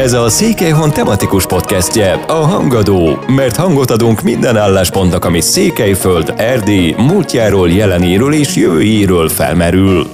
Ez a Székelyhon tematikus podcastje, a Hangadó, mert hangot adunk minden álláspontnak, ami Székelyföld, Erdély, múltjáról, jelenéről és jövőjéről felmerül.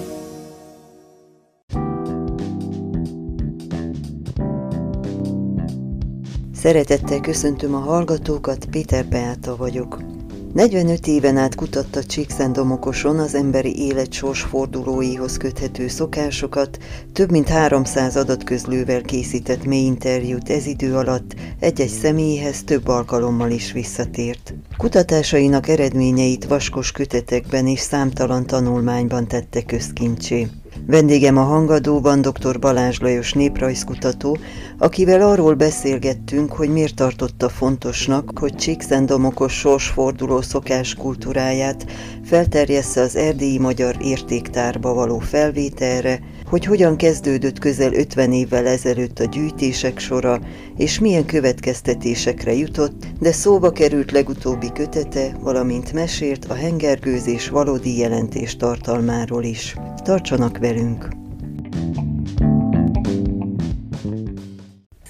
Szeretettel köszöntöm a hallgatókat, Péter Beáta vagyok. 45 éven át kutatta Csíkszendomokoson az emberi élet sorsfordulóihoz köthető szokásokat, több mint 300 adatközlővel készített mély interjút ez idő alatt egy-egy személyhez több alkalommal is visszatért. Kutatásainak eredményeit vaskos kötetekben és számtalan tanulmányban tette közkincsé. Vendégem a hangadóban dr. Balázs Lajos néprajzkutató, akivel arról beszélgettünk, hogy miért tartotta fontosnak, hogy Csíkszendomokos sorsforduló szokás kultúráját felterjessze az erdélyi magyar értéktárba való felvételre, hogy hogyan kezdődött közel 50 évvel ezelőtt a gyűjtések sora, és milyen következtetésekre jutott, de szóba került legutóbbi kötete, valamint mesélt a hengergőzés valódi jelentés tartalmáról is. Tartsanak velünk!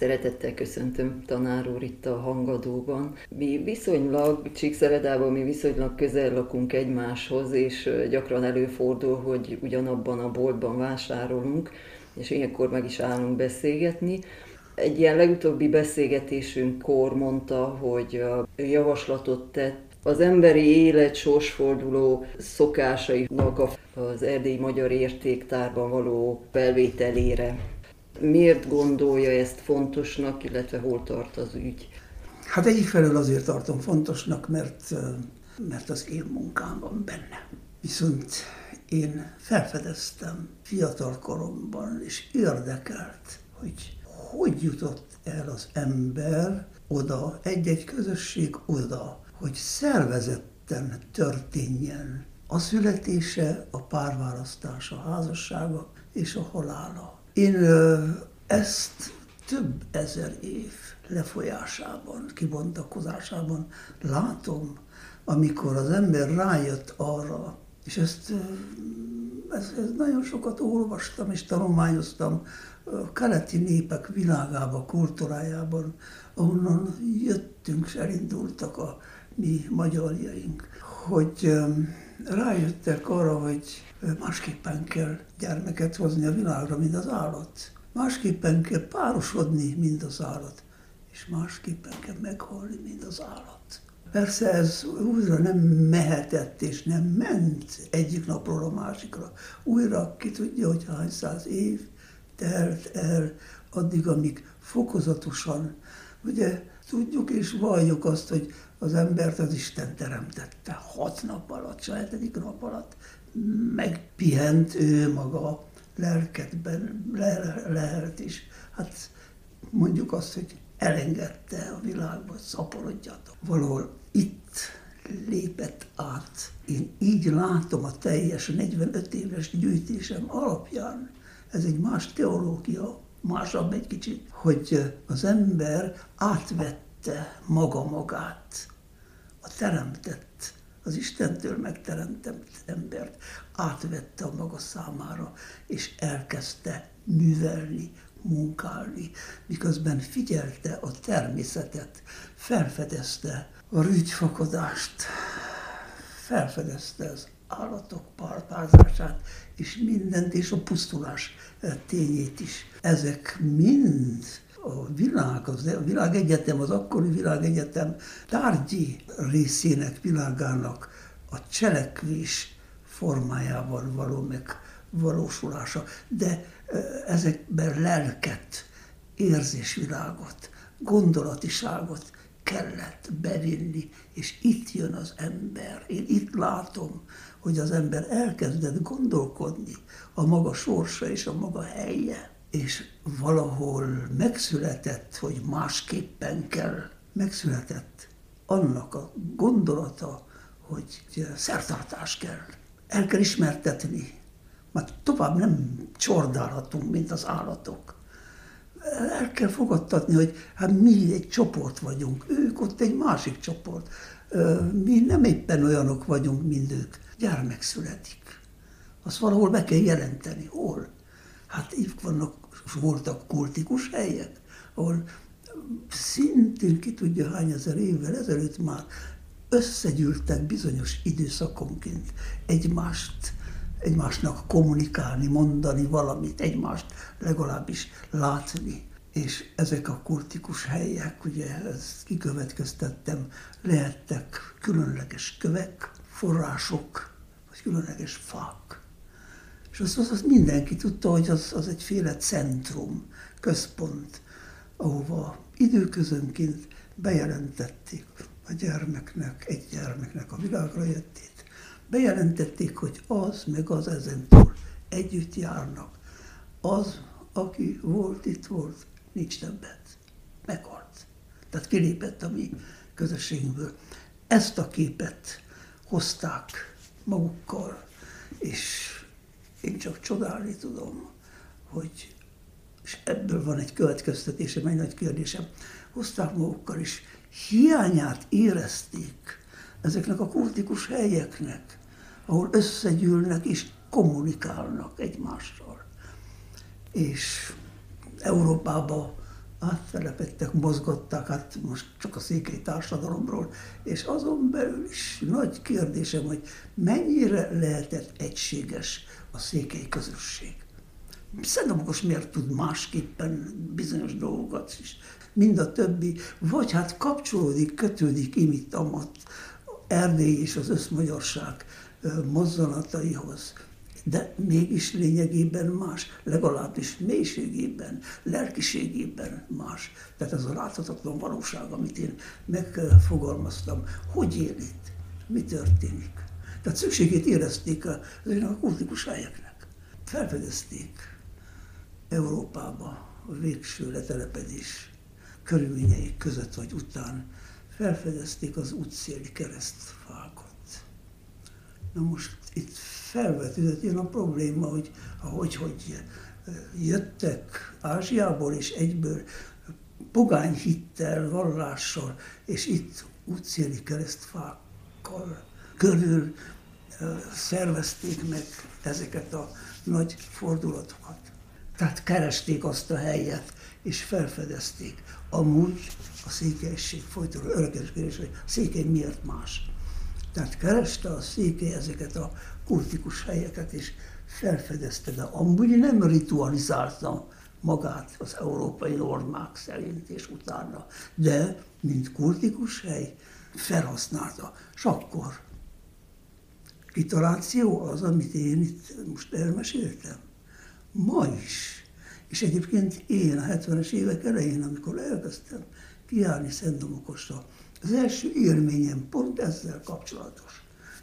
Szeretettel köszöntöm tanár úr itt a hangadóban. Mi viszonylag, Csíkszeredában mi viszonylag közel lakunk egymáshoz, és gyakran előfordul, hogy ugyanabban a boltban vásárolunk, és ilyenkor meg is állunk beszélgetni. Egy ilyen legutóbbi beszélgetésünkkor mondta, hogy javaslatot tett az emberi élet sorsforduló szokásainak az erdélyi magyar értéktárban való felvételére. Miért gondolja ezt fontosnak, illetve hol tart az ügy? Hát egyikfelől azért tartom fontosnak, mert, mert az én munkám van benne. Viszont én felfedeztem fiatal koromban, és érdekelt, hogy hogy jutott el az ember oda, egy-egy közösség oda, hogy szervezetten történjen a születése, a párválasztása, a házassága és a halála. Én ezt több ezer év lefolyásában, kibontakozásában látom, amikor az ember rájött arra, és ezt, ezt, ezt nagyon sokat olvastam és tanulmányoztam a keleti népek világába, kultúrájában, ahonnan jöttünk és elindultak a mi magyarjaink, hogy rájöttek arra, hogy másképpen kell gyermeket hozni a világra, mint az állat. Másképpen kell párosodni, mint az állat. És másképpen kell meghalni, mint az állat. Persze ez újra nem mehetett és nem ment egyik napról a másikra. Újra ki tudja, hogy hány száz év telt el addig, amíg fokozatosan, ugye tudjuk és valljuk azt, hogy az embert az Isten teremtette hat nap alatt, sajátedik nap alatt, megpihent ő maga, lelketben le, lehet is. Hát mondjuk azt, hogy elengedte a világba, szaporodjatok. Valahol itt lépett át. Én így látom a teljes 45 éves gyűjtésem alapján, ez egy más teológia, másabb egy kicsit, hogy az ember átvette maga magát, a teremtett, az Istentől megteremtett embert átvette a maga számára, és elkezdte művelni, munkálni, miközben figyelte a természetet, felfedezte a rügyfokodást, felfedezte az állatok parpázását, és mindent, és a pusztulás tényét is. Ezek mind a világ, az, a világegyetem, az akkori világegyetem tárgyi részének, világának a cselekvés formájában való megvalósulása. De ezekben lelket, érzésvilágot, gondolatiságot kellett bevinni, és itt jön az ember. Én itt látom, hogy az ember elkezdett gondolkodni a maga sorsa és a maga helye, és valahol megszületett, hogy másképpen kell. Megszületett annak a gondolata, hogy szertartás kell. El kell ismertetni, mert tovább nem csordálhatunk, mint az állatok el kell fogadtatni, hogy hát mi egy csoport vagyunk, ők ott egy másik csoport. Mi nem éppen olyanok vagyunk, mint ők. Gyermek születik. Azt valahol be kell jelenteni. Hol? Hát itt vannak, voltak kultikus helyek, ahol szintén ki tudja hány ezer évvel ezelőtt már összegyűltek bizonyos időszakonként egymást, egymásnak kommunikálni, mondani valamit, egymást legalábbis látni. És ezek a kultikus helyek, ugye ezt kikövetkeztettem, lehettek különleges kövek, források, vagy különleges fák. Azt, az, az mindenki tudta, hogy az, az egyféle centrum, központ, ahova időközönként bejelentették a gyermeknek, egy gyermeknek a világra jöttét. Bejelentették, hogy az meg az ezentúl együtt járnak. Az, aki volt itt volt, nincs többet. Meghalt. Tehát kilépett a mi közösségünkből. Ezt a képet hozták magukkal, és én csak csodálni tudom, hogy és ebből van egy következtetésem, egy nagy kérdésem, hozták magukkal is, hiányát érezték ezeknek a kultikus helyeknek, ahol összegyűlnek és kommunikálnak egymással. És Európába áttelepettek, mozgatták, hát most csak a székely társadalomról, és azon belül is nagy kérdésem, hogy mennyire lehetett egységes a székely közösség. Szerintem most miért tud másképpen bizonyos dolgokat is, mind a többi, vagy hát kapcsolódik, kötődik imit amat Erdély és az összmagyarság mozzanataihoz de mégis lényegében más, legalábbis mélységében, lelkiségében más. Tehát ez a láthatatlan valóság, amit én megfogalmaztam, hogy él itt, mi történik. Tehát szükségét érezték a, a kultikus helyeknek. Felfedezték Európába a végső letelepedés körülményei között vagy után, felfedezték az útszéli keresztfákat. Na most itt felvetődött ilyen a probléma, hogy ahogy hogy jöttek Ázsiából, és egyből pogány hittel, vallással, és itt útszéli keresztfákkal körül szervezték meg ezeket a nagy fordulatokat. Tehát keresték azt a helyet, és felfedezték. Amúgy a székelység folytató örökeskedés, hogy a székely miért más. Tehát kereste a székely ezeket a kultikus helyeket, és felfedezte, de amúgy nem ritualizálta magát az európai normák szerint és utána, de mint kultikus hely felhasználta. És akkor kitaláció az, amit én itt most elmeséltem. Ma is. És egyébként én a 70-es évek elején, amikor elkezdtem kiállni Szent Domokosra, az első élményem pont ezzel kapcsolatos.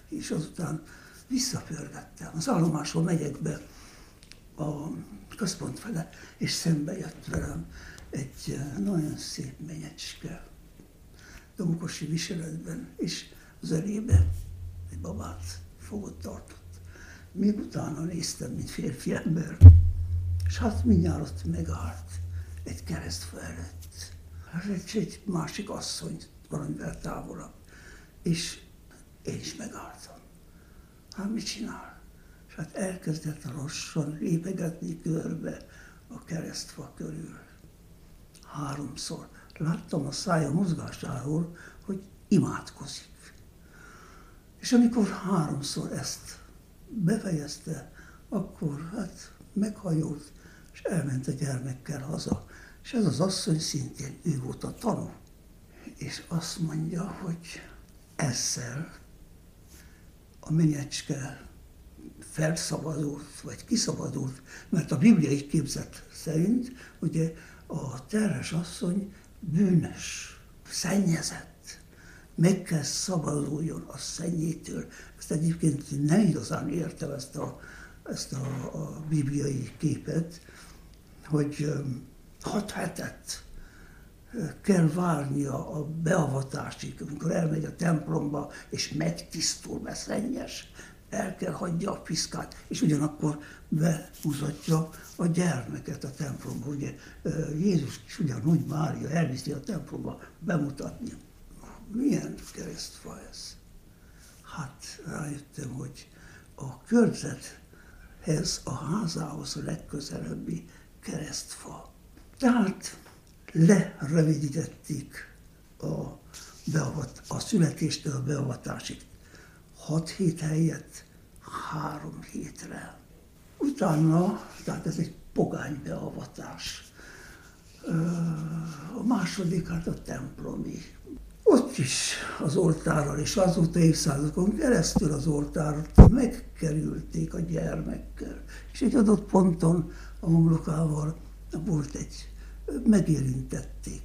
És azután visszapörgettem. Az állomásról megyek be a központ fele, és szembe jött velem egy eh, nagyon szép menyecske, domokosi viseletben, és az elébe egy babát fogott tartott. Még utána néztem, mint férfi ember, és hát mindjárt ott megállt egy keresztfa előtt. Hát egy, egy másik asszony valamivel távolabb, és én is megálltam hát mit csinál? És hát elkezdett lassan lépegetni körbe a keresztfa körül. Háromszor. Láttam a szája mozgásáról, hogy imádkozik. És amikor háromszor ezt befejezte, akkor hát meghajolt, és elment a gyermekkel haza. És ez az asszony szintén ő volt a tanú. És azt mondja, hogy ezzel a menyecske felszabadult, vagy kiszabadult, mert a bibliai képzet szerint ugye a terhes asszony bűnös, szennyezett, meg kell szabaduljon a szennyétől. Ezt egyébként nem igazán értem ezt a, ezt a, a bibliai képet, hogy hat hetet kell várnia a beavatásig, amikor elmegy a templomba, és megtisztul, mert szennyes, el kell hagyja a piszkát, és ugyanakkor bemutatja a gyermeket a templomba. Ugye Jézus is ugyanúgy Mária elviszi a templomba bemutatni. Milyen keresztfa ez? Hát rájöttem, hogy a körzethez, a házához a legközelebbi keresztfa. Tehát lerövidítették a, beavat, a születéstől a beavatásig. Hat hét helyett három hétre. Utána, tehát ez egy pogány beavatás. A második, hát a templomi. Ott is az oltárral, és azóta évszázadokon keresztül az oltárat megkerülték a gyermekkel. És egy adott ponton a homlokával volt egy, megérintették.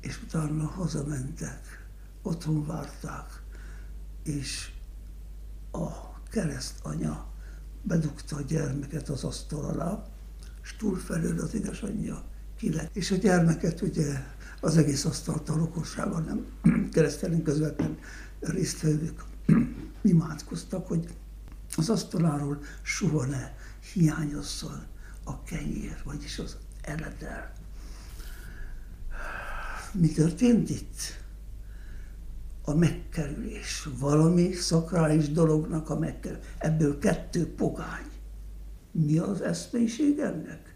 És utána hazamentek, otthon várták, és a keresztanya bedugta a gyermeket az asztal alá, és túlfelől az édesanyja kilett. És a gyermeket ugye az egész asztalt a rokonságban nem keresztelni közvetlen résztvevők imádkoztak, hogy az asztaláról soha ne hiányozzon a kenyér, vagyis az eledel. Mi történt itt? A megkerülés. Valami szakrális dolognak a megkerülés. Ebből kettő pogány. Mi az eszmélység ennek?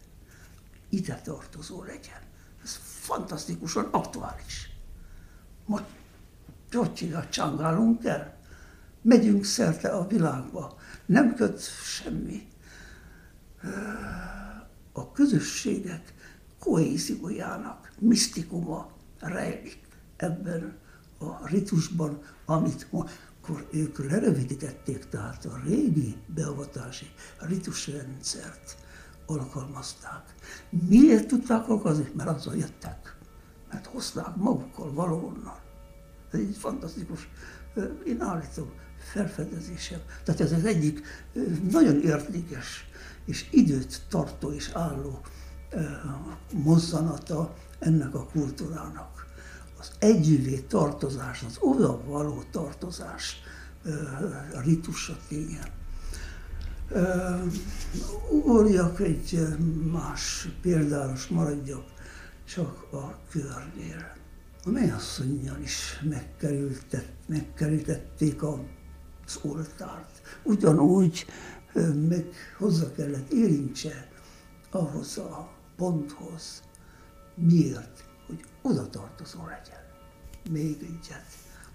Ide tartozó legyen. Ez fantasztikusan aktuális. Most hogy csinál, csangálunk el? Megyünk szerte a világba. Nem köt semmi a közösségek kohéziójának misztikuma rejlik ebben a ritusban, amit akkor ők lerövidítették, tehát a régi beavatási ritusrendszert alkalmazták. Miért tudták alkalmazni? Mert azzal jöttek. Mert hozták magukkal valahonnan. Ez egy fantasztikus, én állítom, felfedezésem. Tehát ez az egyik nagyon értékes és időt tartó és álló mozzanata ennek a kultúrának. Az együvé tartozás, az oda való tartozás a ritusa tényen. Ugorjak egy más példáros maradjak, csak a körnél. A mennyasszonynal is megkerültették az oltárt. Ugyanúgy meg hozzá kellett érintse ahhoz a ponthoz. Miért? Hogy oda tartozó legyen. Még egyet,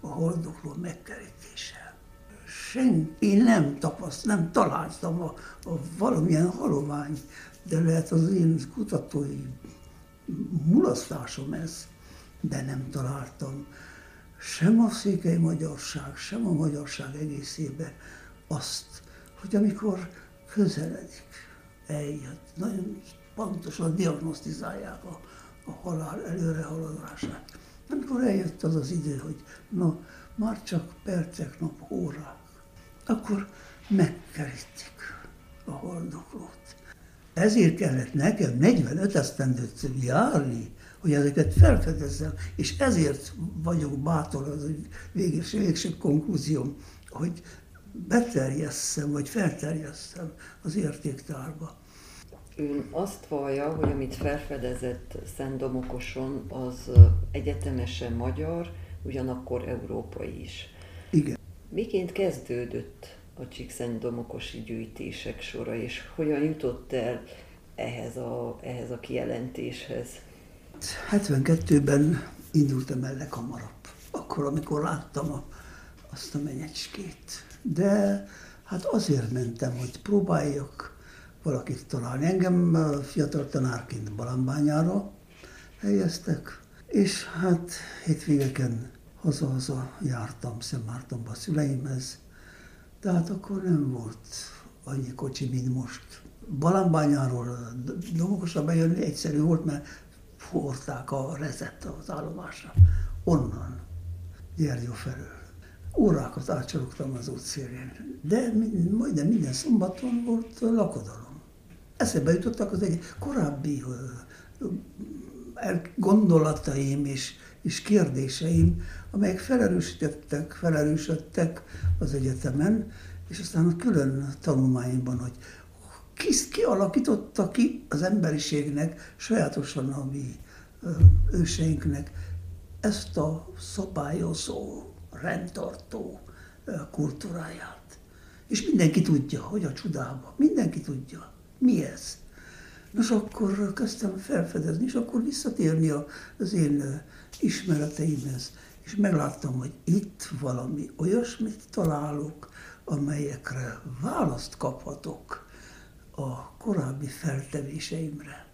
a haldokló megkerítése. Senki nem tapaszt, nem találtam a, a valamilyen halomány, de lehet az én kutatói mulasztásom ez, de nem találtam sem a székely magyarság, sem a magyarság egészében azt, hogy amikor közeledik, eljött, nagyon pontosan diagnosztizálják a, a halál előre haladását. Amikor eljött az az idő, hogy na, már csak percek, nap, órák, akkor megkerítik a haldoklót. Ezért kellett nekem 45 esztendőt járni, hogy ezeket felfedezzem, és ezért vagyok bátor, az egy véges, végső konklúzióm, hogy beterjesszem, vagy felterjesszem az értéktárba. Ön azt vallja, hogy amit felfedezett Szent Domokoson, az egyetemesen magyar, ugyanakkor európai is. Igen. Miként kezdődött a Csíkszent-Domokosi gyűjtések sora, és hogyan jutott el ehhez a, ehhez a kijelentéshez? 72-ben indultam el leghamarabb. Akkor, amikor láttam a, azt a menyecskét, de hát azért mentem, hogy próbáljak valakit találni. Engem fiatal tanárként Balambányára helyeztek, és hát hétvégeken haza-haza jártam Szentmártonba a szüleimhez, tehát akkor nem volt annyi kocsi, mint most. Balambányáról Domokosra bejönni egyszerű volt, mert forták a rezet az állomásra. Onnan, Gyergyó felől órákat átcsalogtam az útszélén, de majdnem minden szombaton volt lakodalom. Eszembe jutottak az egy korábbi gondolataim és, és kérdéseim, amelyek felerősítettek, felerősödtek az egyetemen, és aztán a külön tanulmányban, hogy ki, ki alakította ki az emberiségnek, sajátosan a mi őseinknek ezt a szabályozó rendtartó kultúráját. És mindenki tudja, hogy a csodába. Mindenki tudja. Mi ez? Nos, akkor kezdtem felfedezni, és akkor visszatérni az én ismereteimhez. És megláttam, hogy itt valami olyasmit találok, amelyekre választ kaphatok a korábbi feltevéseimre.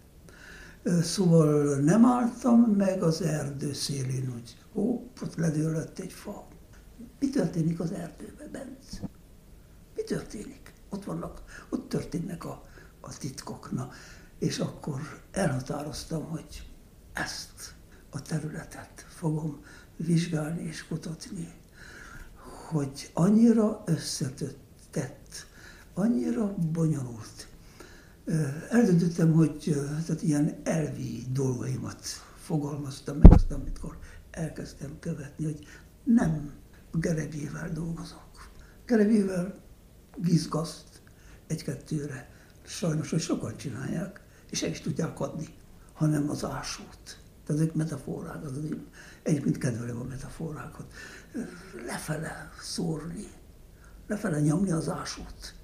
Szóval nem álltam meg az erdő szélén, hogy ó, ott ledőlött egy fa. Mi történik az erdőben, Benc? Mi történik? Ott vannak, ott történnek a, a titkok. Na, és akkor elhatároztam, hogy ezt a területet fogom vizsgálni és kutatni, hogy annyira összetett, annyira bonyolult. Eldöntöttem, hogy tehát ilyen elvi dolgaimat fogalmaztam meg, azt, amikor elkezdtem követni, hogy nem gerebjével dolgozok. Gerebjével gizgaszt egy-kettőre. Sajnos, hogy sokan csinálják, és el is tudják adni, hanem az ásót. Tehát ezek metaforák, az én egyébként kedvelem a metaforákat. Lefele szórni, lefele nyomni az ásót.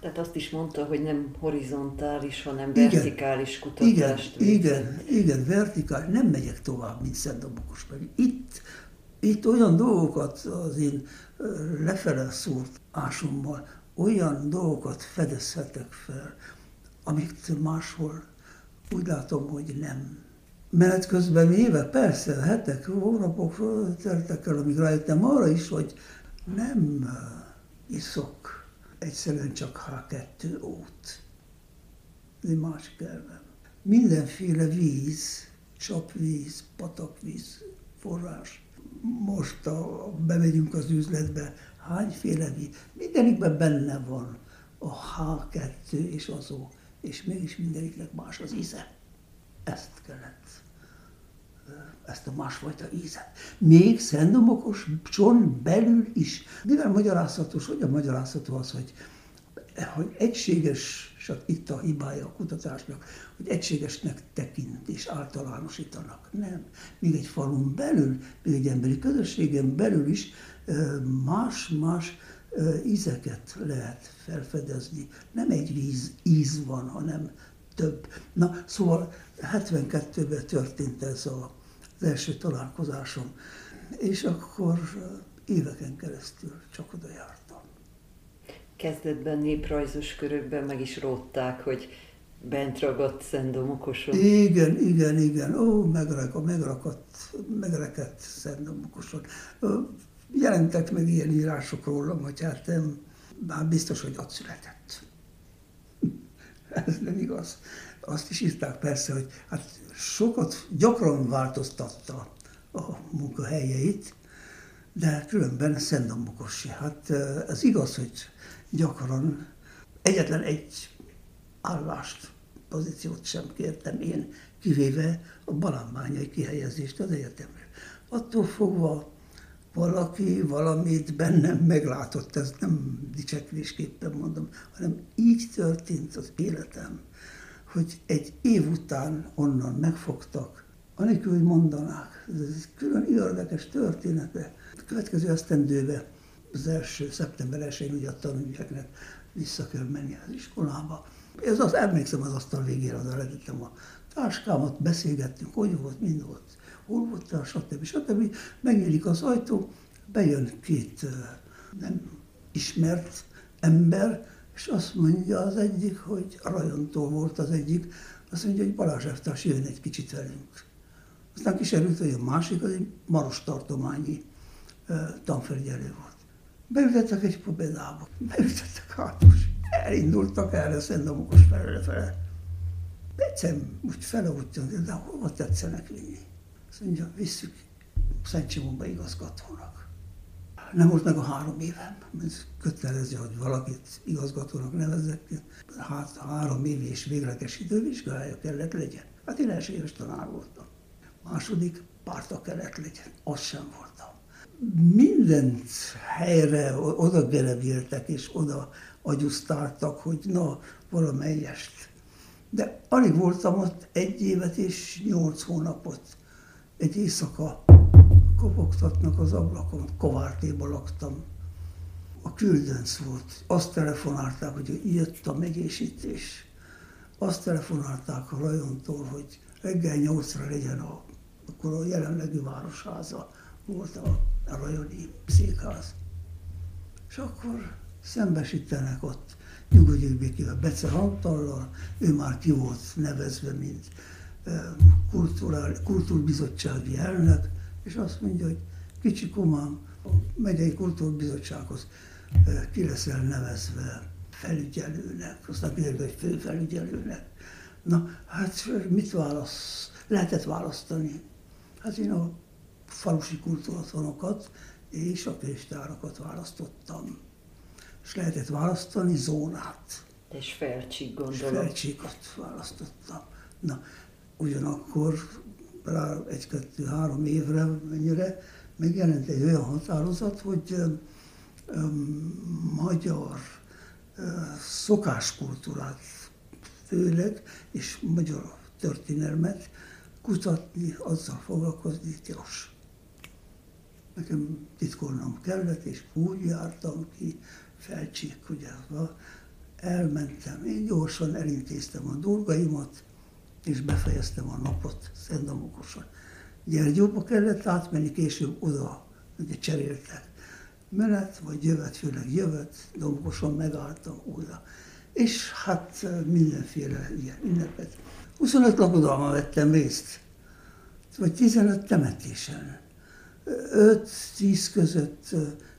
Tehát azt is mondta, hogy nem horizontális, hanem vertikális igen, kutatást. Igen, igen, igen, vertikális. Nem megyek tovább, mint Szent Domokos pedig. Itt, itt olyan dolgokat az én lefele szórt ásommal, olyan dolgokat fedezhetek fel, amit máshol úgy látom, hogy nem. Menet közben évek, persze, hetek, hónapok teltek el, amíg rájöttem arra is, hogy nem iszok egyszerűen csak H2-ót. Ez egy másik elvem. Mindenféle víz, csapvíz, patakvíz, forrás. Most a, bemegyünk az üzletbe, hányféle víz, mindenikben benne van a H2 és az O és mégis mindegyiknek más az íze. Ezt kellett, ezt a másfajta ízet. Még Szentdomokos cson belül is. Mivel magyarázható, hogyan magyarázható az, hogy, hogy egységes, és itt a hibája a kutatásnak, hogy egységesnek tekint és általánosítanak. Nem. Még egy falun belül, még egy emberi közösségen belül is más-más ízeket lehet felfedezni. Nem egy víz, íz van, hanem több. Na, szóval 72-ben történt ez a, az első találkozásom, és akkor éveken keresztül csak oda jártam. Kezdetben néprajzos körökben meg is rótták, hogy bent ragadt Szendomokoson. Igen, igen, igen. Ó, megrakadt, megrakadt, megrekedt Szendomokoson jelentek meg ilyen írások rólam, hogy hát nem, már biztos, hogy ott született. Ez nem igaz. Azt is írták persze, hogy hát sokat, gyakran változtatta a munkahelyeit, de különben Szentdombokosi. Hát ez igaz, hogy gyakran egyetlen egy állást, pozíciót sem kértem én, kivéve a balambányai kihelyezést az egyetemre. Attól fogva valaki valamit bennem meglátott, ez nem dicsekvésképpen mondom, hanem így történt az életem, hogy egy év után onnan megfogtak, anélkül, hogy mondanák. Ez egy külön érdekes története. A következő esztendőbe, az első szeptember 1 ugye a tanulmányoknak vissza kell menni az iskolába. Ez az, emlékszem az asztal végére, oda letettem a táskámat, beszélgettünk, hogy volt, mind volt hol voltál, stb. stb. Megnyílik az ajtó, bejön két nem ismert ember, és azt mondja az egyik, hogy rajontó volt az egyik, azt mondja, hogy Balázs Eftárs jön egy kicsit velünk. Aztán kiserült, hogy a másik, az egy maros tartományi tanfelügyelő volt. Beültettek egy pobedába, beültettek hátus, elindultak erre Szendomokos felre fele. Egyszer úgy feleútjon, de hova tetszenek vinni? Azt mondja, visszük Szent Simonba igazgatónak. Nem volt meg a három évem, ez kötelező, hogy valakit igazgatónak nevezzek. Hát három év és végleges idővizsgája kellett legyen. Hát én első éves tanár voltam. Második párta kellett legyen. Az sem voltam. Mindent helyre oda gerevéltek és oda agyusztáltak, hogy na, valamelyest. De alig voltam ott egy évet és nyolc hónapot egy éjszaka kopogtatnak az ablakon, Kovártéba laktam. A küldönc volt. Azt telefonálták, hogy jött a megésítés. azt telefonálták a rajontól, hogy reggel nyolcra legyen a, akkor a jelenlegi városháza volt a, a rajoni székház. És akkor szembesítenek ott nyugodjék békével Bece Antallal, ő már ki volt nevezve, mint kultúrbizottsági elnök, és azt mondja, hogy kicsi komám, a megyei kultúrbizottsághoz ki leszel nevezve felügyelőnek, aztán kiderül, hogy főfelügyelőnek. Na, hát mit válasz? Lehetett választani. Hát én a falusi kultúratonokat és a könyvtárakat választottam. És lehetett választani zónát. És felcsík gondolom. És felcsíkot választottam. Na, ugyanakkor rá egy-kettő-három évre, mennyire megjelent egy olyan határozat, hogy um, magyar uh, szokáskultúrát főleg, és magyar történelmet kutatni, azzal foglalkozni tilos. Nekem titkolnom kellett, és úgy jártam ki, felcsík, ugye, elmentem, én gyorsan elintéztem a dolgaimat, és befejeztem a napot Szendamokosan. Gyergyóba kellett átmenni, később oda, ugye cseréltek menet, vagy jövet, főleg jövet, Domokosan megálltam oda. És hát mindenféle ilyen ünnepet. 25 lakodalma vettem részt, vagy 15 temetésen. 5-10 között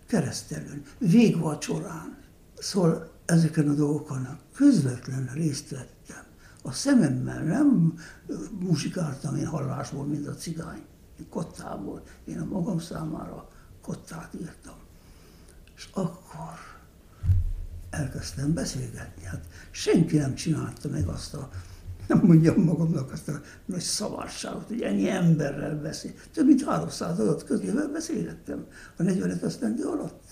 keresztelőn, végvacsorán. Szóval ezeken a dolgokon közvetlen részt vettem a szememmel nem muzsikáltam én hallásból, mint a cigány, én kottából. Én a magam számára kottát írtam. És akkor elkezdtem beszélgetni. Hát senki nem csinálta meg azt a, nem mondjam magamnak azt a nagy szavárságot, hogy ennyi emberrel beszél. Több mint 300 adat közével beszélgettem a 45 esztendő alatt.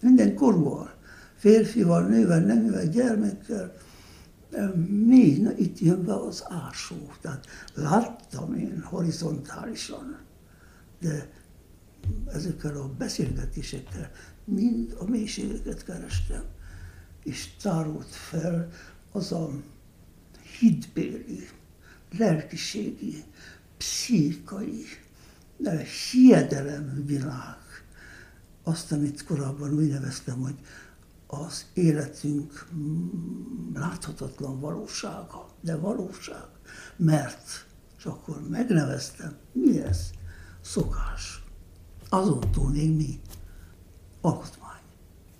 Minden korúval. Férfival, nővel, neművel, gyermekkel, mi? Na, itt jön be az ásó. Tehát láttam én horizontálisan, de ezekkel a beszélgetésekkel mind a mélységeket kerestem, és tárult fel az a hitbéli, lelkiségi, pszichai, hiedelemvilág, azt, amit korábban úgy neveztem, hogy az életünk láthatatlan valósága, de valóság, mert, és akkor megneveztem, mi ez? Szokás. Azon túl még mi? Alkotmány.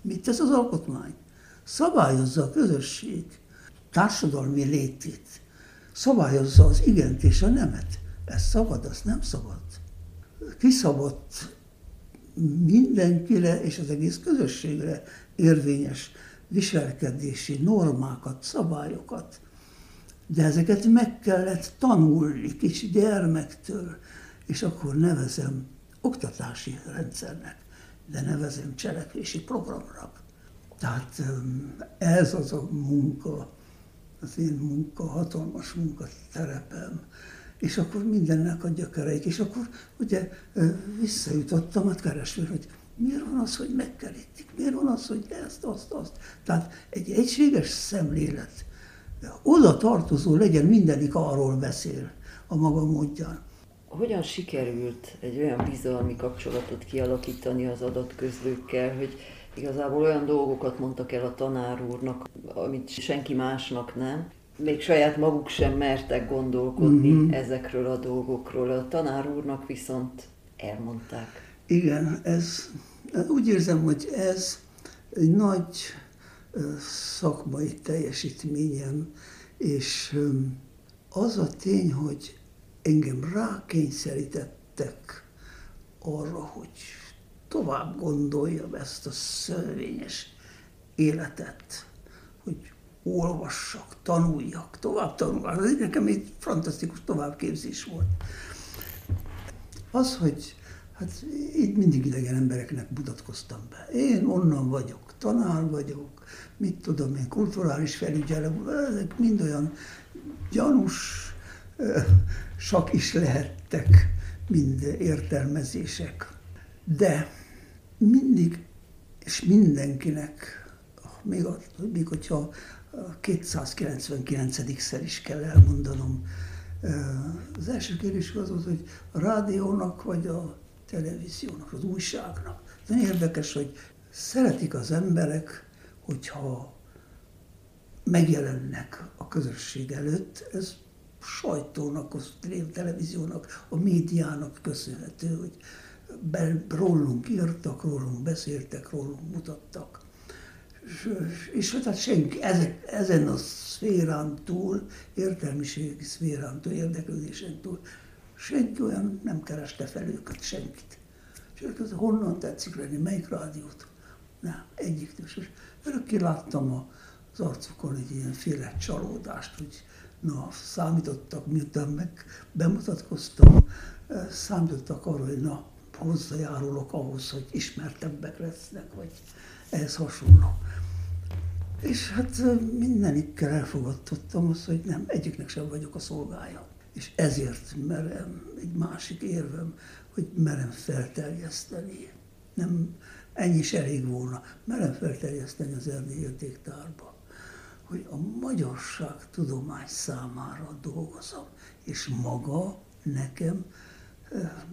Mit tesz az alkotmány? Szabályozza a közösség társadalmi létét. Szabályozza az igent és a nemet. Ez szabad, az nem szabad. Kiszabott mindenkire és az egész közösségre érvényes viselkedési normákat, szabályokat, de ezeket meg kellett tanulni kis gyermektől, és akkor nevezem oktatási rendszernek, de nevezem cselekvési programnak. Tehát ez az a munka, az én munka, hatalmas munkaterepem, és akkor mindennek a gyökereik, és akkor ugye visszajutottam a keresni, hogy miért van az, hogy megkerítik, miért van az, hogy ezt, azt, azt. Tehát egy egységes szemlélet, oda tartozó legyen, mindenik arról beszél a maga módján. Hogyan sikerült egy olyan bizalmi kapcsolatot kialakítani az adatközlőkkel, hogy igazából olyan dolgokat mondtak el a tanár úrnak, amit senki másnak nem, még saját maguk sem mertek gondolkodni mm-hmm. ezekről a dolgokról. A tanár úrnak viszont elmondták. Igen, ez, úgy érzem, hogy ez egy nagy szakmai teljesítményem, és az a tény, hogy engem rákényszerítettek arra, hogy tovább gondoljam ezt a szörvényes életet, hogy olvassak, tanuljak, tovább tanuljak. Ez nekem egy fantasztikus továbbképzés volt. Az, hogy hát itt mindig idegen embereknek mutatkoztam be. Én onnan vagyok, tanár vagyok, mit tudom én, kulturális felügyelő, ezek mind olyan gyanús, sak is lehettek, mind értelmezések. De mindig és mindenkinek, még, még hogyha 299-szer is kell elmondanom. Az első kérdés az volt, hogy a rádiónak vagy a televíziónak, az újságnak. De érdekes, hogy szeretik az emberek, hogyha megjelennek a közösség előtt, ez sajtónak, a televíziónak, a médiának köszönhető, hogy rólunk írtak, rólunk beszéltek, rólunk mutattak. És, és tehát senki ezen, ezen a szférán túl, értelmiségi szférán túl, érdeklődésen túl, senki olyan nem kereste fel őket, senkit. És ők honnan tetszik lenni, melyik rádiót? Nem, egyik És örökké láttam az arcukon egy ilyen féle csalódást, hogy na, számítottak, miután meg bemutatkoztam, számítottak arra, hogy na, hozzájárulok ahhoz, hogy ismertebbek lesznek, vagy ehhez hasonló. És hát mindenikkel elfogadtottam azt, hogy nem, egyiknek sem vagyok a szolgája. És ezért merem, egy másik érvem, hogy merem felterjeszteni. Nem, ennyi is elég volna. Merem felterjeszteni az erdélyi értéktárba, hogy a magyarság tudomány számára dolgozom, és maga nekem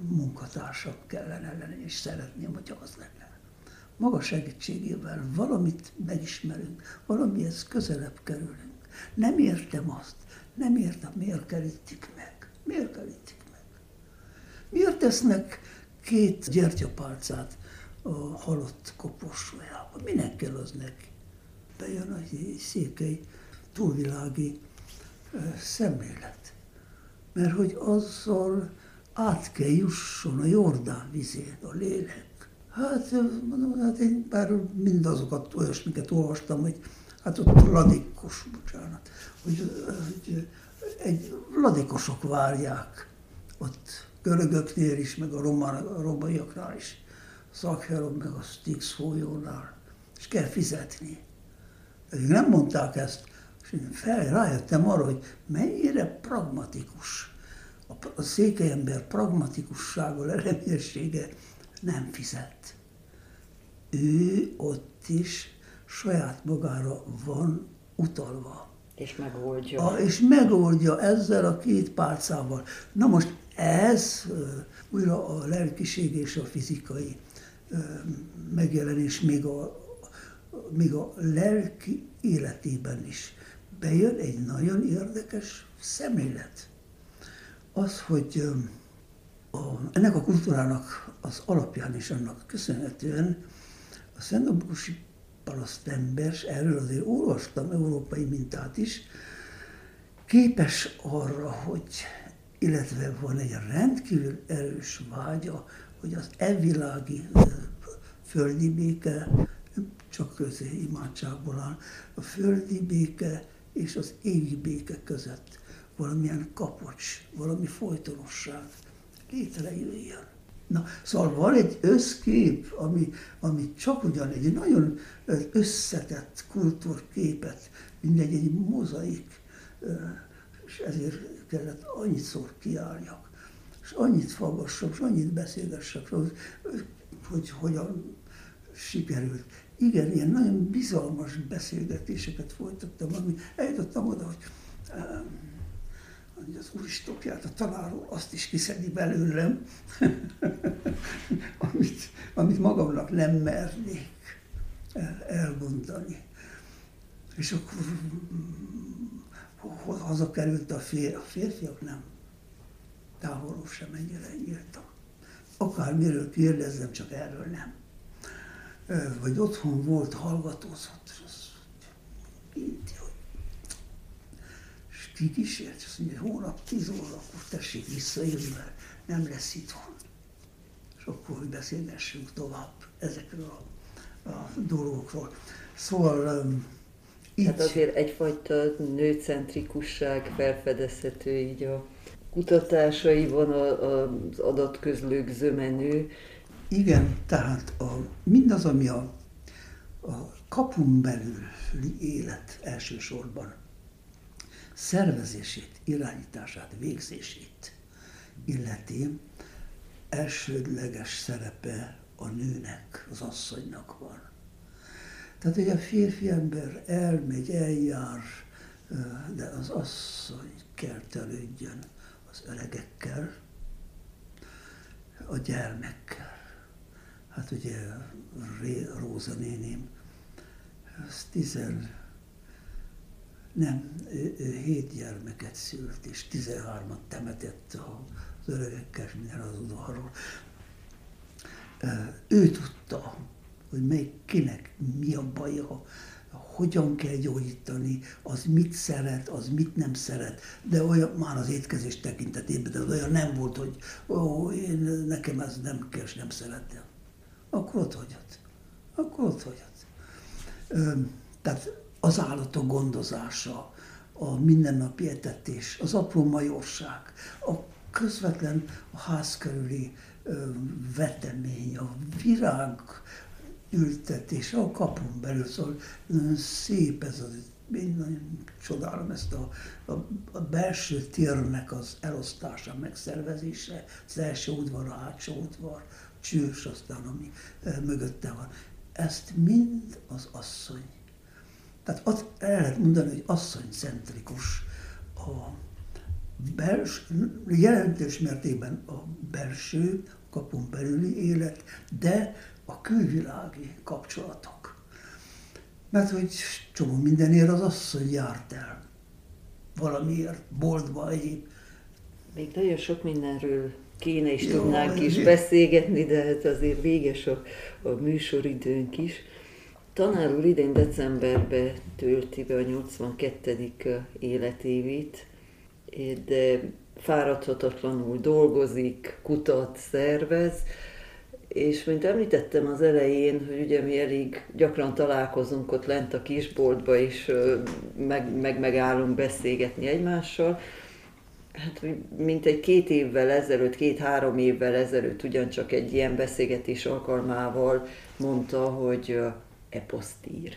munkatársak kellene lenni, és szeretném, hogyha az lenne. Maga segítségével valamit megismerünk, valamihez közelebb kerülünk. Nem értem azt, nem értem, miért kerítik meg. Miért kerítik meg? Miért tesznek két gyertyapálcát a halott koporsójába? Minek kell az neki? Bejön a székely túlvilági szemlélet. Mert hogy azzal át kell jusson a Jordán vizén a lélek. Hát, mondom, hát én bár mindazokat, olyasmiket olvastam, hogy hát ott ladikos, bocsánat, hogy, hogy egy ladikosok várják ott görögöknél is, meg a, román, a romaiaknál is, Szakheron, meg a Styx folyónál, és kell fizetni. Pedig nem mondták ezt, és én fel, rájöttem arra, hogy mennyire pragmatikus a székely ember pragmatikussága, lelemérsége nem fizet. Ő ott is saját magára van utalva. És megoldja. A, és megoldja ezzel a két pálcával. Na most ez újra a lelkiség és a fizikai megjelenés még a, még a lelki életében is bejön egy nagyon érdekes szemlélet az, hogy a, ennek a kultúrának az alapján és annak köszönhetően a Szentdombokosi parasztember, erről azért olvastam európai mintát is, képes arra, hogy, illetve van egy rendkívül erős vágya, hogy az evilági földi béke, csak közé imádságból áll, a földi béke és az égi béke között valamilyen kapocs, valami folytonosság létrejöjjön. Na, szóval van egy összkép, ami, ami csak ugyan egy nagyon összetett kultúrképet, mindegy egy mozaik, és ezért kellett annyiszor kiálljak, és annyit faggassak, és annyit beszélgessek, hogy, hogy hogyan sikerült. Igen, ilyen nagyon bizalmas beszélgetéseket folytattam, ami eljutottam oda, hogy hogy az úristokját, a tanárról azt is kiszedi belőlem, amit, amit magamnak nem mernék elmondani. És akkor hazakerült a, fér, a férfiak, nem. Távolról sem ennyire írtam. Akármiről kérdezzem, csak erről nem. Vagy otthon volt, hallgatózott, és az kikísért, azt mondja, hónap tíz óra, akkor tessék visszajönni, mert nem lesz itthon. És akkor hogy beszélgessünk tovább ezekről a, a dolgokról. Szóval um, így... Hát azért egyfajta nőcentrikusság felfedezhető így a kutatásaiban az adatközlők zömenő. Igen, tehát a, mindaz, ami a, a kapun belüli élet elsősorban szervezését, irányítását, végzését illeti, elsődleges szerepe a nőnek, az asszonynak van. Tehát, hogy a férfi ember elmegy, eljár, de az asszony kell telődjön az öregekkel, a gyermekkel. Hát ugye Róza néném, az tizen, nem, hét gyermeket szült, és tizenhármat temetett az öregekkel, minden az udvarról. Ő tudta, hogy melyik kinek mi a baja, hogyan kell gyógyítani, az mit szeret, az mit nem szeret, de olyan már az étkezés tekintetében, de olyan nem volt, hogy ó, én, nekem ez nem kell, nem szeretem. Akkor ott hagyott. Akkor ott hagyott. Tehát az állatok gondozása, a mindennapi etetés, az apró majorság, a közvetlen a ház körüli vetemény, a virág ültetés a kapun belül, szóval nagyon szép ez az, én nagyon csodálom ezt a, a, a belső térnek az elosztása, megszervezése, az első udvar, a hátsó udvar, csős aztán, ami e, mögötte van. Ezt mind az asszony. Tehát azt el lehet mondani, hogy asszonycentrikus a belső, jelentős mértékben a belső, kapun belüli élet, de a külvilági kapcsolatok. Mert hogy csomó mindenért az asszony járt el. Valamiért, boltba egyéb. Még nagyon sok mindenről kéne is Jó, tudnánk is beszélgetni, de hát azért véges a, a műsoridőnk is. Tanár úr idén decemberben tölti be a 82. életévét, de fáradhatatlanul dolgozik, kutat, szervez, és mint említettem az elején, hogy ugye mi elég gyakran találkozunk ott lent a kisboltba, és meg, meg megállunk beszélgetni egymással, hát mint egy két évvel ezelőtt, két-három évvel ezelőtt ugyancsak egy ilyen beszélgetés alkalmával mondta, hogy eposzt ír.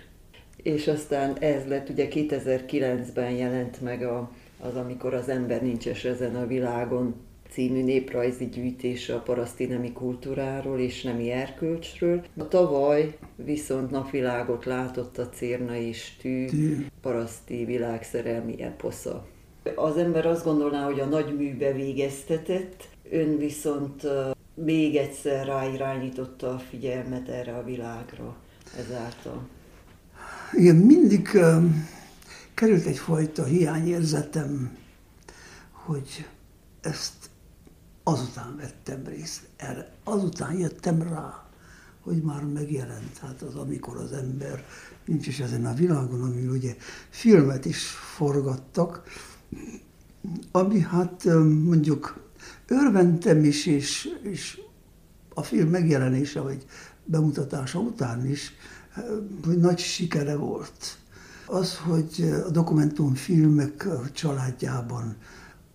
És aztán ez lett, ugye 2009-ben jelent meg a, az, amikor az ember nincs ezen a világon című néprajzi gyűjtése a paraszti nemi kultúráról és nemi erkölcsről. A tavaly viszont napvilágot látott a Cérna és Tű paraszti világszerelmi eposza. Az ember azt gondolná, hogy a nagy műbe végeztetett, ön viszont még egyszer ráirányította a figyelmet erre a világra ezáltal. Igen, mindig uh, került egyfajta hiányérzetem, hogy ezt azután vettem részt erre. Azután jöttem rá, hogy már megjelent, hát az, amikor az ember nincs is ezen a világon, ami ugye filmet is forgattak, ami hát mondjuk örventem is, és, és a film megjelenése, vagy bemutatása után is, hogy nagy sikere volt. Az, hogy a dokumentumfilmek családjában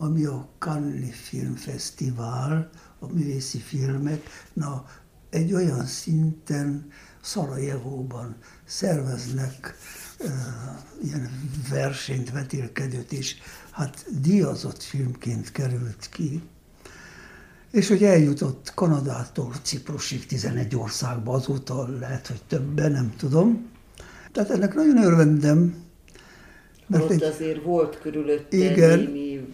ami a Cannes Filmfesztivál, a művészi filmek, na, egy olyan szinten Szarajevóban szerveznek uh, ilyen versenyt, vetélkedőt, és hát díjazott filmként került ki. És hogy eljutott Kanadától Ciprusig 11 országba, azóta lehet, hogy többen, nem tudom. Tehát ennek nagyon örvendem, mert Ott egy, azért volt körülötte igen, némi...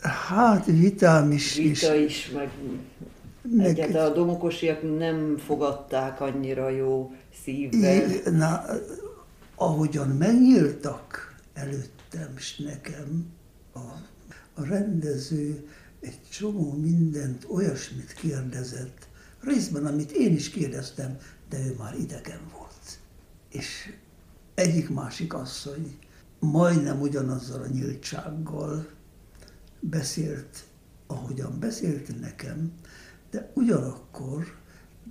Hát vitám is. Vita is, is meg, meg egyáltalán a domokosiak nem fogadták annyira jó szívvel. Igen, na, ahogyan megnyíltak előttem és nekem, a, a rendező egy csomó mindent, olyasmit kérdezett, részben, amit én is kérdeztem, de ő már idegen volt. És egyik-másik asszony majdnem ugyanazzal a nyíltsággal beszélt, ahogyan beszélt nekem, de ugyanakkor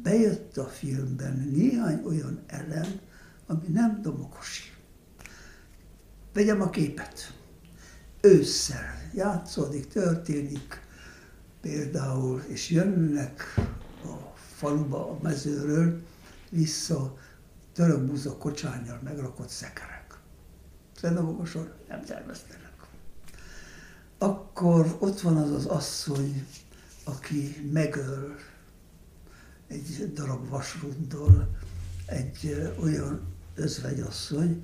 bejött a filmben néhány olyan elem, ami nem domokosi. Vegyem a képet. Ősszel játszódik, történik például, és jönnek a faluba, a mezőről vissza török buza kocsányjal megrakott szekerek pedagógusok nem terveztenek. Akkor ott van az az asszony, aki megöl egy darab vasrundol egy olyan özvegyasszony,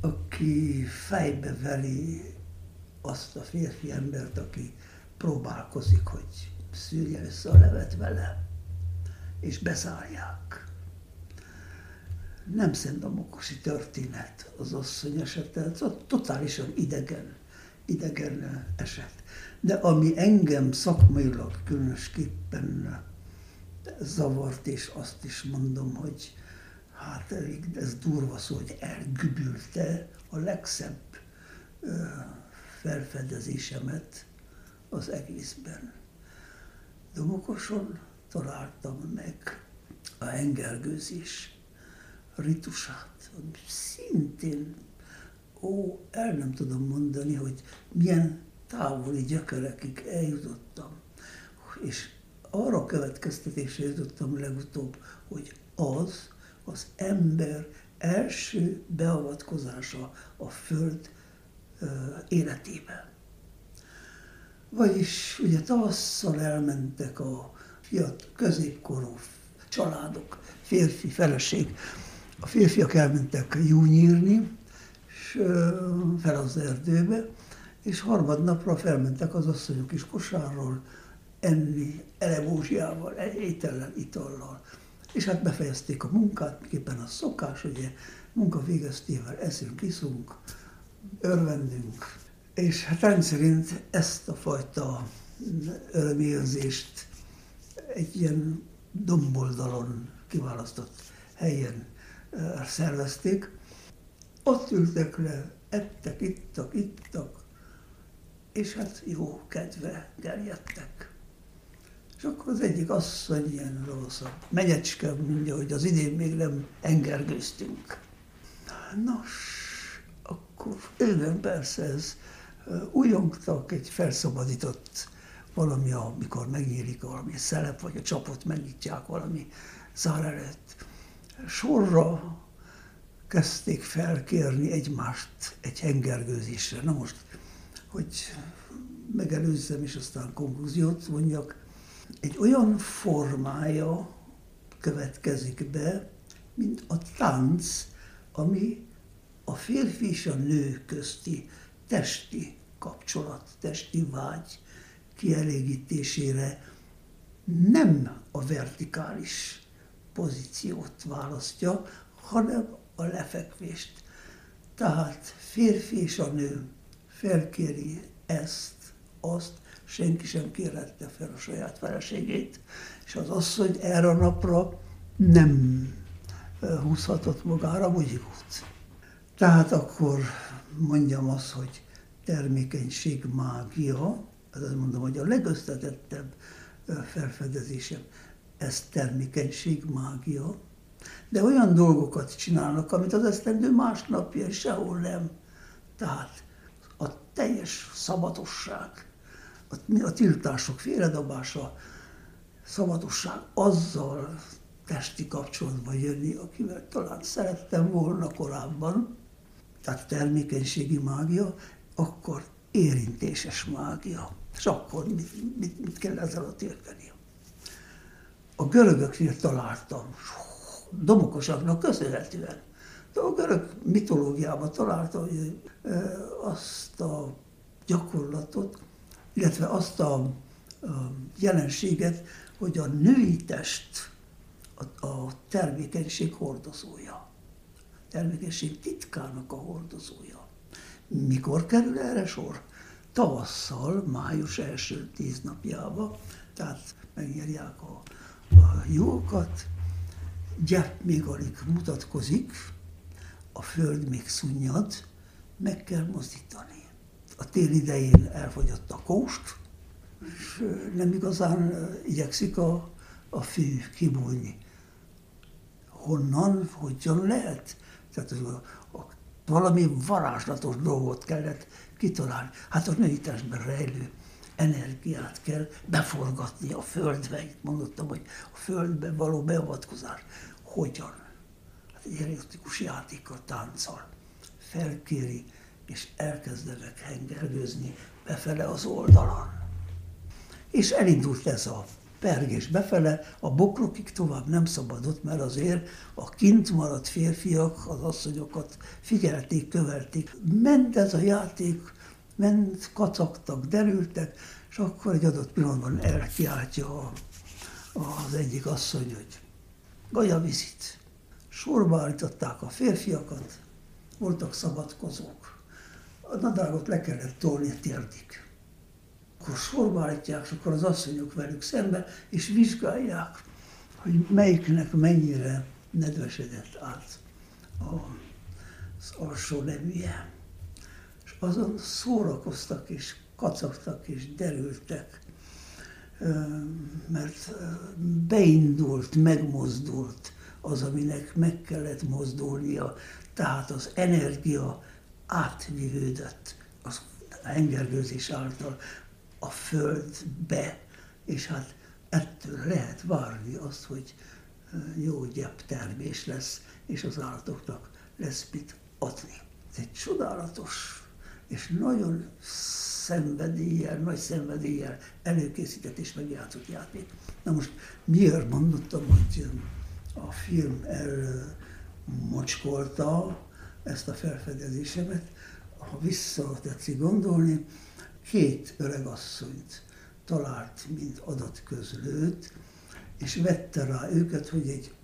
aki fejbe veli azt a férfi embert, aki próbálkozik, hogy szűrje össze a levet vele, és beszállják. Nem szendamokosi történet az asszony esete, totálisan idegen, idegen eset. De ami engem szakmailag különösképpen zavart, és azt is mondom, hogy hát elég, ez durva szó, hogy elgübülte a legszebb felfedezésemet az egészben. Domokoson találtam meg a hengergőzés ritusát, ami szintén, ó, el nem tudom mondani, hogy milyen távoli gyökerekig eljutottam. És arra következtetésre jutottam legutóbb, hogy az az ember első beavatkozása a Föld életébe. Vagyis ugye tavasszal elmentek a középkorú családok, férfi, feleség. A férfiak elmentek júnyírni, és fel az erdőbe, és harmadnapra felmentek az asszonyok is kosárról enni elebózsiával, étellel, itallal. És hát befejezték a munkát, miképpen a szokás, ugye munka végeztével eszünk, iszunk, örvendünk, és hát rendszerint ezt a fajta örömérzést egy ilyen domboldalon kiválasztott helyen szervezték. Ott ültek le, ettek, ittak, ittak, és hát jó kedve gerjedtek. És akkor az egyik asszony ilyen rosszabb, menyecske mondja, hogy az idén még nem engergőztünk. Nos, akkor igen, persze ez újongtak egy felszabadított valami, amikor megnyílik valami szelep, vagy a csapot megnyitják valami zár előtt. Sorra kezdték felkérni egymást egy hengergőzésre. Na most, hogy megelőzzem, és aztán konklúziót mondjak, egy olyan formája következik be, mint a tánc, ami a férfi és a nő közti testi kapcsolat, testi vágy kielégítésére nem a vertikális pozíciót választja, hanem a lefekvést. Tehát férfi és a nő felkéri ezt, azt, senki sem kérhette fel a saját feleségét, és az asszony erre a napra nem húzhatott magára bugyigút. Tehát akkor mondjam azt, hogy termékenység mágia, azt mondom, hogy a legösszetettebb felfedezésem, ez termékenység mágia, de olyan dolgokat csinálnak, amit az esztendő másnapja sehol nem. Tehát a teljes szabadosság, a, tiltások félredobása, szabadosság azzal testi kapcsolatba jönni, akivel talán szerettem volna korábban, tehát termékenységi mágia, akkor érintéses mágia. És akkor mit, mit, mit kell ezzel a érteni? A görögöknél találtam, domokosaknak köszönhetően. De a görög mitológiában találta hogy azt a gyakorlatot, illetve azt a jelenséget, hogy a női test a, a termékenység hordozója termékenység titkának a hordozója. Mikor kerül erre sor? Tavasszal, május első tíz napjába, tehát megnyerják a, a jókat, gyep még alig mutatkozik, a föld még szunnyad, meg kell mozdítani. A tél idején elfogyott a kóst, és nem igazán igyekszik a, a fű kibújni. Honnan, hogyan lehet? Tehát valami varázslatos dolgot kellett kitalálni. Hát a női testben rejlő energiát kell beforgatni a földbe. Itt mondottam, hogy a földbe való beavatkozás. Hogyan? Hát egy erotikus játékkal, tánccal. Felkéri, és elkezdenek hengergőzni befele az oldalon. És elindult ez a pergés befele, a bokrokig tovább nem szabadott, mert azért a kint maradt férfiak az asszonyokat figyelték, követték. Ment ez a játék, ment, kacagtak, derültek, és akkor egy adott pillanatban elkiáltja a, az egyik asszony, hogy gajavizit. Sorba állították a férfiakat, voltak szabadkozók. A nadrágot le kellett tolni térdig akkor sorba állítják, és akkor az asszonyok velük szembe, és vizsgálják, hogy melyiknek mennyire nedvesedett át az alsó neműje. És azon szórakoztak, és kacagtak, és derültek, mert beindult, megmozdult az, aminek meg kellett mozdulnia, tehát az energia átvivődött az hengergőzés által a földbe, és hát ettől lehet várni azt, hogy jó gyep termés lesz, és az állatoknak lesz mit adni. Ez egy csodálatos és nagyon szenvedéllyel, nagy szenvedéllyel előkészített és megjátszott játék. Na most miért mondottam, hogy a film elmocskolta ezt a felfedezésemet, ha vissza tetszik gondolni, két öregasszonyt talált, mint adatközlőt, és vette rá őket, hogy egy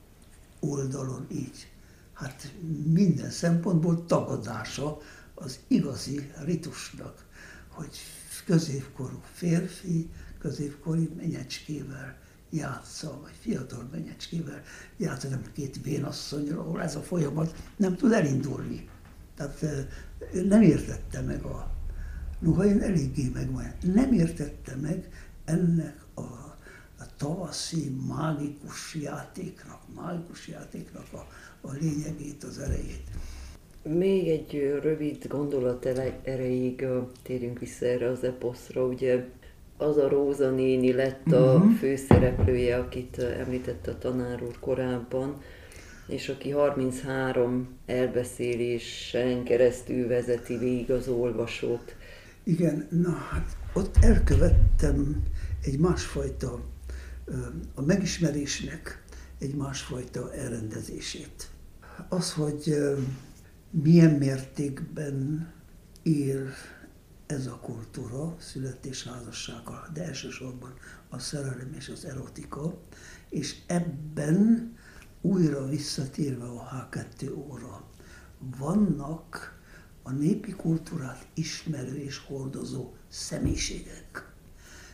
oldalon így, hát minden szempontból tagadása az igazi ritusnak, hogy középkorú férfi, középkori menyecskével játsza, vagy fiatal menyecskével játsza, nem két vénasszonyról, ahol ez a folyamat nem tud elindulni. Tehát nem értette meg a Noha én eléggé megvan. Nem értette meg ennek a, a tavaszi mágikus játéknak, mágikus játéknak a, a lényegét, az erejét. Még egy rövid gondolat erejéig térjünk vissza erre az eposzra. Ugye az a Róza néni lett a uh-huh. főszereplője, akit említett a tanár úr korábban, és aki 33 elbeszélésen keresztül vezeti végig az olvasót. Igen, na hát ott elkövettem egy másfajta, a megismerésnek egy másfajta elrendezését. Az, hogy milyen mértékben él ez a kultúra, születés házassága, de elsősorban a szerelem és az erotika, és ebben újra visszatérve a H2 óra, vannak a népi kultúrát ismerő és hordozó személyiségek.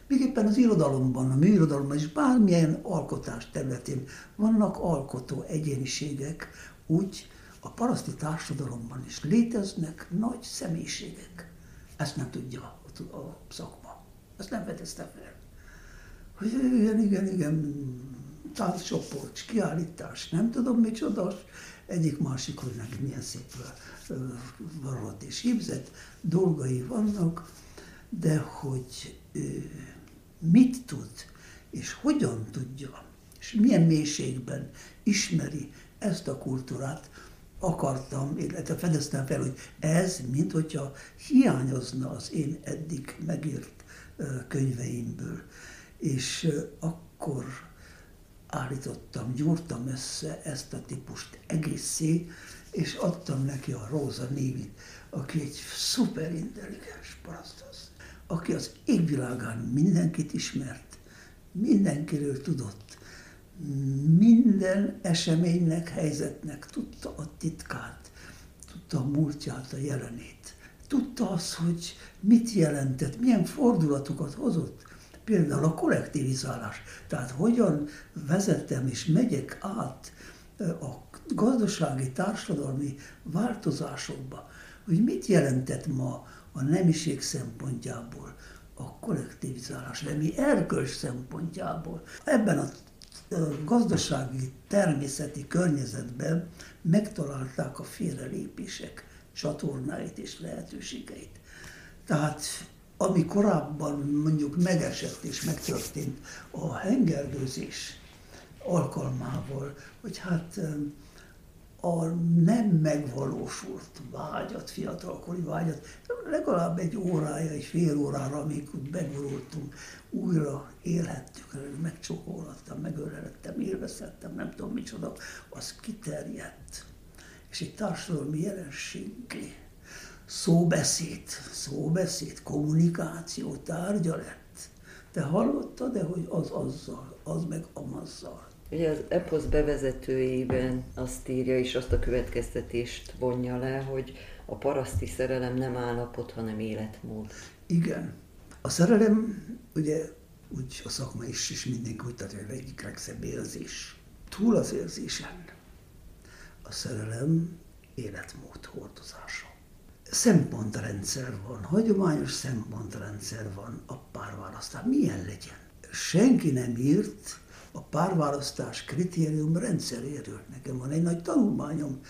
Még éppen az irodalomban, a műirodalomban és bármilyen alkotás területén vannak alkotó egyéniségek, úgy a paraszti társadalomban is léteznek nagy személyiségek. Ezt nem tudja a szakma. Ezt nem fedezte fel. Hogy igen, igen, igen, tánccsoport, kiállítás, nem tudom micsoda, egyik másik, hogy neki milyen szép varrat és hímzett dolgai vannak, de hogy mit tud, és hogyan tudja, és milyen mélységben ismeri ezt a kultúrát, akartam, illetve fedeztem fel, hogy ez, mint hogyha hiányozna az én eddig megírt könyveimből. És akkor állítottam, gyúrtam össze ezt a típust egészé, és adtam neki a Róza névit, aki egy szuperintelligens parasztasz, aki az égvilágán mindenkit ismert, mindenkiről tudott, minden eseménynek, helyzetnek tudta a titkát, tudta a múltját, a jelenét. Tudta azt, hogy mit jelentett, milyen fordulatokat hozott, Például a kollektivizálás. Tehát hogyan vezetem és megyek át a gazdasági, társadalmi változásokba, hogy mit jelentett ma a nemiség szempontjából a kollektivizálás, de mi erkölcs szempontjából. Ebben a gazdasági, természeti környezetben megtalálták a félrelépések csatornáit és lehetőségeit. Tehát ami korábban mondjuk megesett és megtörtént a hengergőzés alkalmával, hogy hát a nem megvalósult vágyat, fiatalkori vágyat, legalább egy órája, egy fél órára, amíg megvalósultunk, újra élhettük, megcsókolhattam, megölelettem, élvezhettem, nem tudom micsoda, az kiterjedt. És egy társadalmi jelenségé, szóbeszéd, szóbeszéd, kommunikáció tárgya lett. Te hallottad, de hogy az azzal, az meg amazzal. Ugye az EPOS bevezetőjében azt írja, és azt a következtetést vonja le, hogy a paraszti szerelem nem állapot, hanem életmód. Igen. A szerelem, ugye úgy a szakma is, és mindenki úgy tartja, hogy egyik legszebb érzés. Túl az érzésen. A szerelem életmód hordozása. Szempontrendszer van, hagyományos szempontrendszer van a párválasztás. Milyen legyen? Senki nem írt a párválasztás kritérium rendszeréről. Nekem van egy nagy tanulmányom,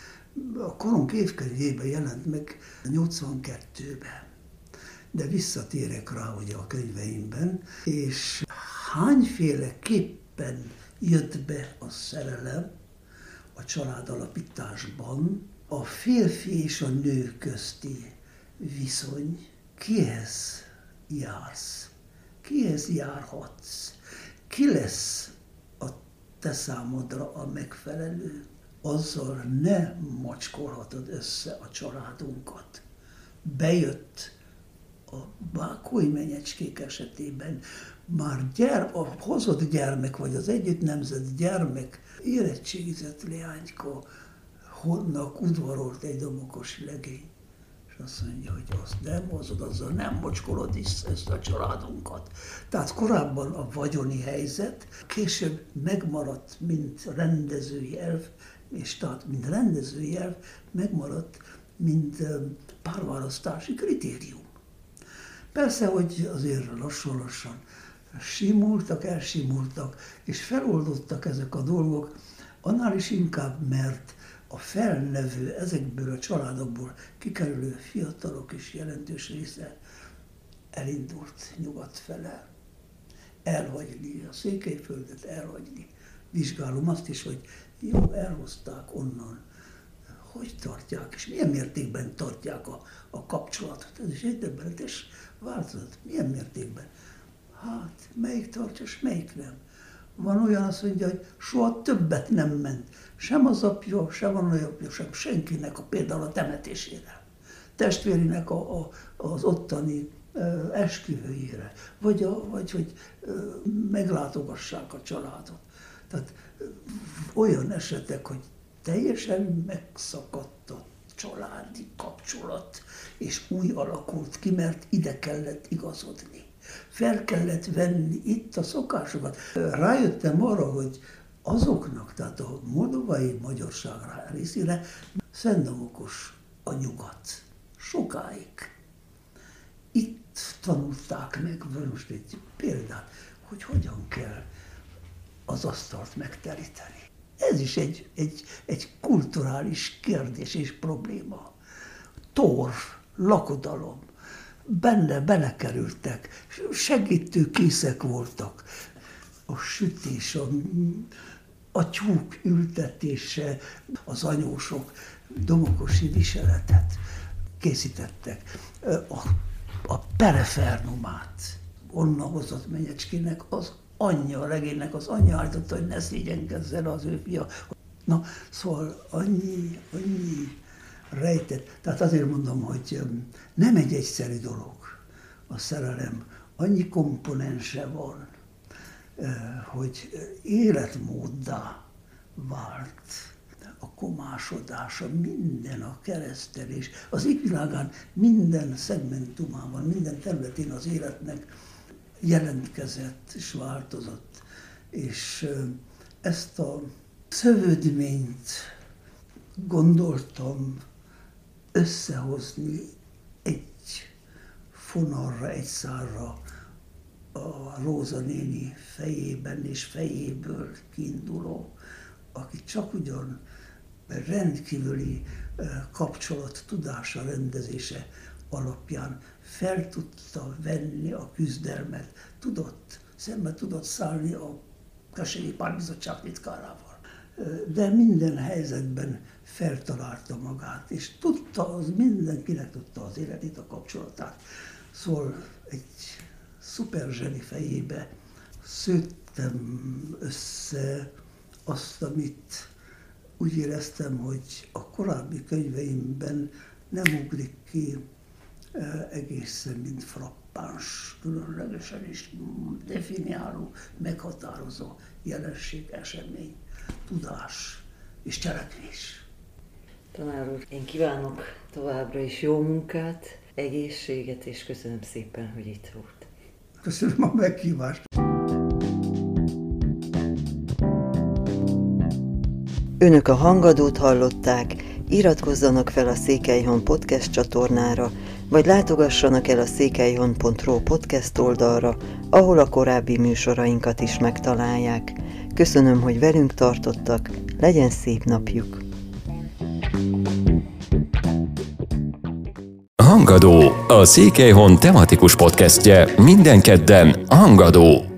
a korunk évkönyvében jelent meg 82-ben. De visszatérek rá ugye a könyveimben, és hányféleképpen jött be a szerelem a családalapításban, a férfi és a nő közti viszony, kihez jársz, kihez járhatsz, ki lesz te számodra a megfelelő, azzal ne macskolhatod össze a családunkat. Bejött a bákói menyecskék esetében. Már gyere, a hozott gyermek, vagy az együtt nemzet gyermek érettségizett leányka honnak udvarolt egy domokos legény. És azt mondja, hogy azt nem hozod, azzal nem mocskolod ezt a családunkat. Tehát korábban a vagyoni helyzet később megmaradt, mint rendezői elv, és tehát, mint rendezői elv, megmaradt, mint párválasztási kritérium. Persze, hogy azért lassan-lassan simultak, elsimultak, és feloldottak ezek a dolgok, annál is inkább, mert a felnevő, ezekből a családokból kikerülő fiatalok is jelentős része elindult nyugat fele. Elhagyni a Székelyföldet, elhagyni. Vizsgálom azt is, hogy jó, elhozták onnan, hogy tartják, és milyen mértékben tartják a, a kapcsolatot. Ez is egy döbbenetes változat. Milyen mértékben? Hát, melyik tartja, és melyik nem. Van olyan, azt mondja, hogy soha többet nem ment. Sem az apja, sem a nagyapja, sem senkinek a, például a temetésére. Testvérének a, a, az ottani esküvőjére, vagy, a, vagy hogy meglátogassák a családot. Tehát olyan esetek, hogy teljesen megszakadt a családi kapcsolat, és új alakult ki, mert ide kellett igazodni fel kellett venni itt a szokásokat. Rájöttem arra, hogy azoknak, tehát a moldovai magyarság részére szendamokos a nyugat. Sokáig. Itt tanulták meg, most egy példát, hogy hogyan kell az asztalt megteríteni. Ez is egy, egy, egy kulturális kérdés és probléma. Torf, lakodalom, benne belekerültek, segítő készek voltak. A sütés, a, a tyúk ültetése, az anyósok domokosi viseletet készítettek. A, a perefernumát onnan hozott Menyecskének az anyja, a regénynek az anyja állította, hogy ne szégyenkezzen az ő fia. Na, szóval annyi, annyi rejtett. Tehát azért mondom, hogy nem egy egyszerű dolog a szerelem. Annyi komponense van, hogy életmóddá vált a komásodása, minden a keresztelés. Az égvilágán minden szegmentumában, minden területén az életnek jelentkezett és változott. És ezt a szövődményt gondoltam összehozni egy fonalra, egy szárra a Róza néni fejében és fejéből kiinduló, aki csak ugyan rendkívüli kapcsolat tudása, rendezése alapján fel tudta venni a küzdelmet, tudott, szembe tudott szállni a Kesélyi Párbizottság titkárával. de minden helyzetben feltalálta magát, és tudta, az mindenkinek tudta az életét, a kapcsolatát. Szóval egy szuper zseni fejébe szőttem össze azt, amit úgy éreztem, hogy a korábbi könyveimben nem ugrik ki egészen, mint frappáns, különlegesen is definiáló, meghatározó jelenség, esemény, tudás és cselekvés. Tanár úr, én kívánok továbbra is jó munkát, egészséget, és köszönöm szépen, hogy itt volt. Köszönöm a meghívást. Önök a hangadót hallották, iratkozzanak fel a Székelyhon podcast csatornára, vagy látogassanak el a székelyhon.ro podcast oldalra, ahol a korábbi műsorainkat is megtalálják. Köszönöm, hogy velünk tartottak, legyen szép napjuk! Hangadó, a Székelyhon tematikus podcastje minden kedden Hangadó.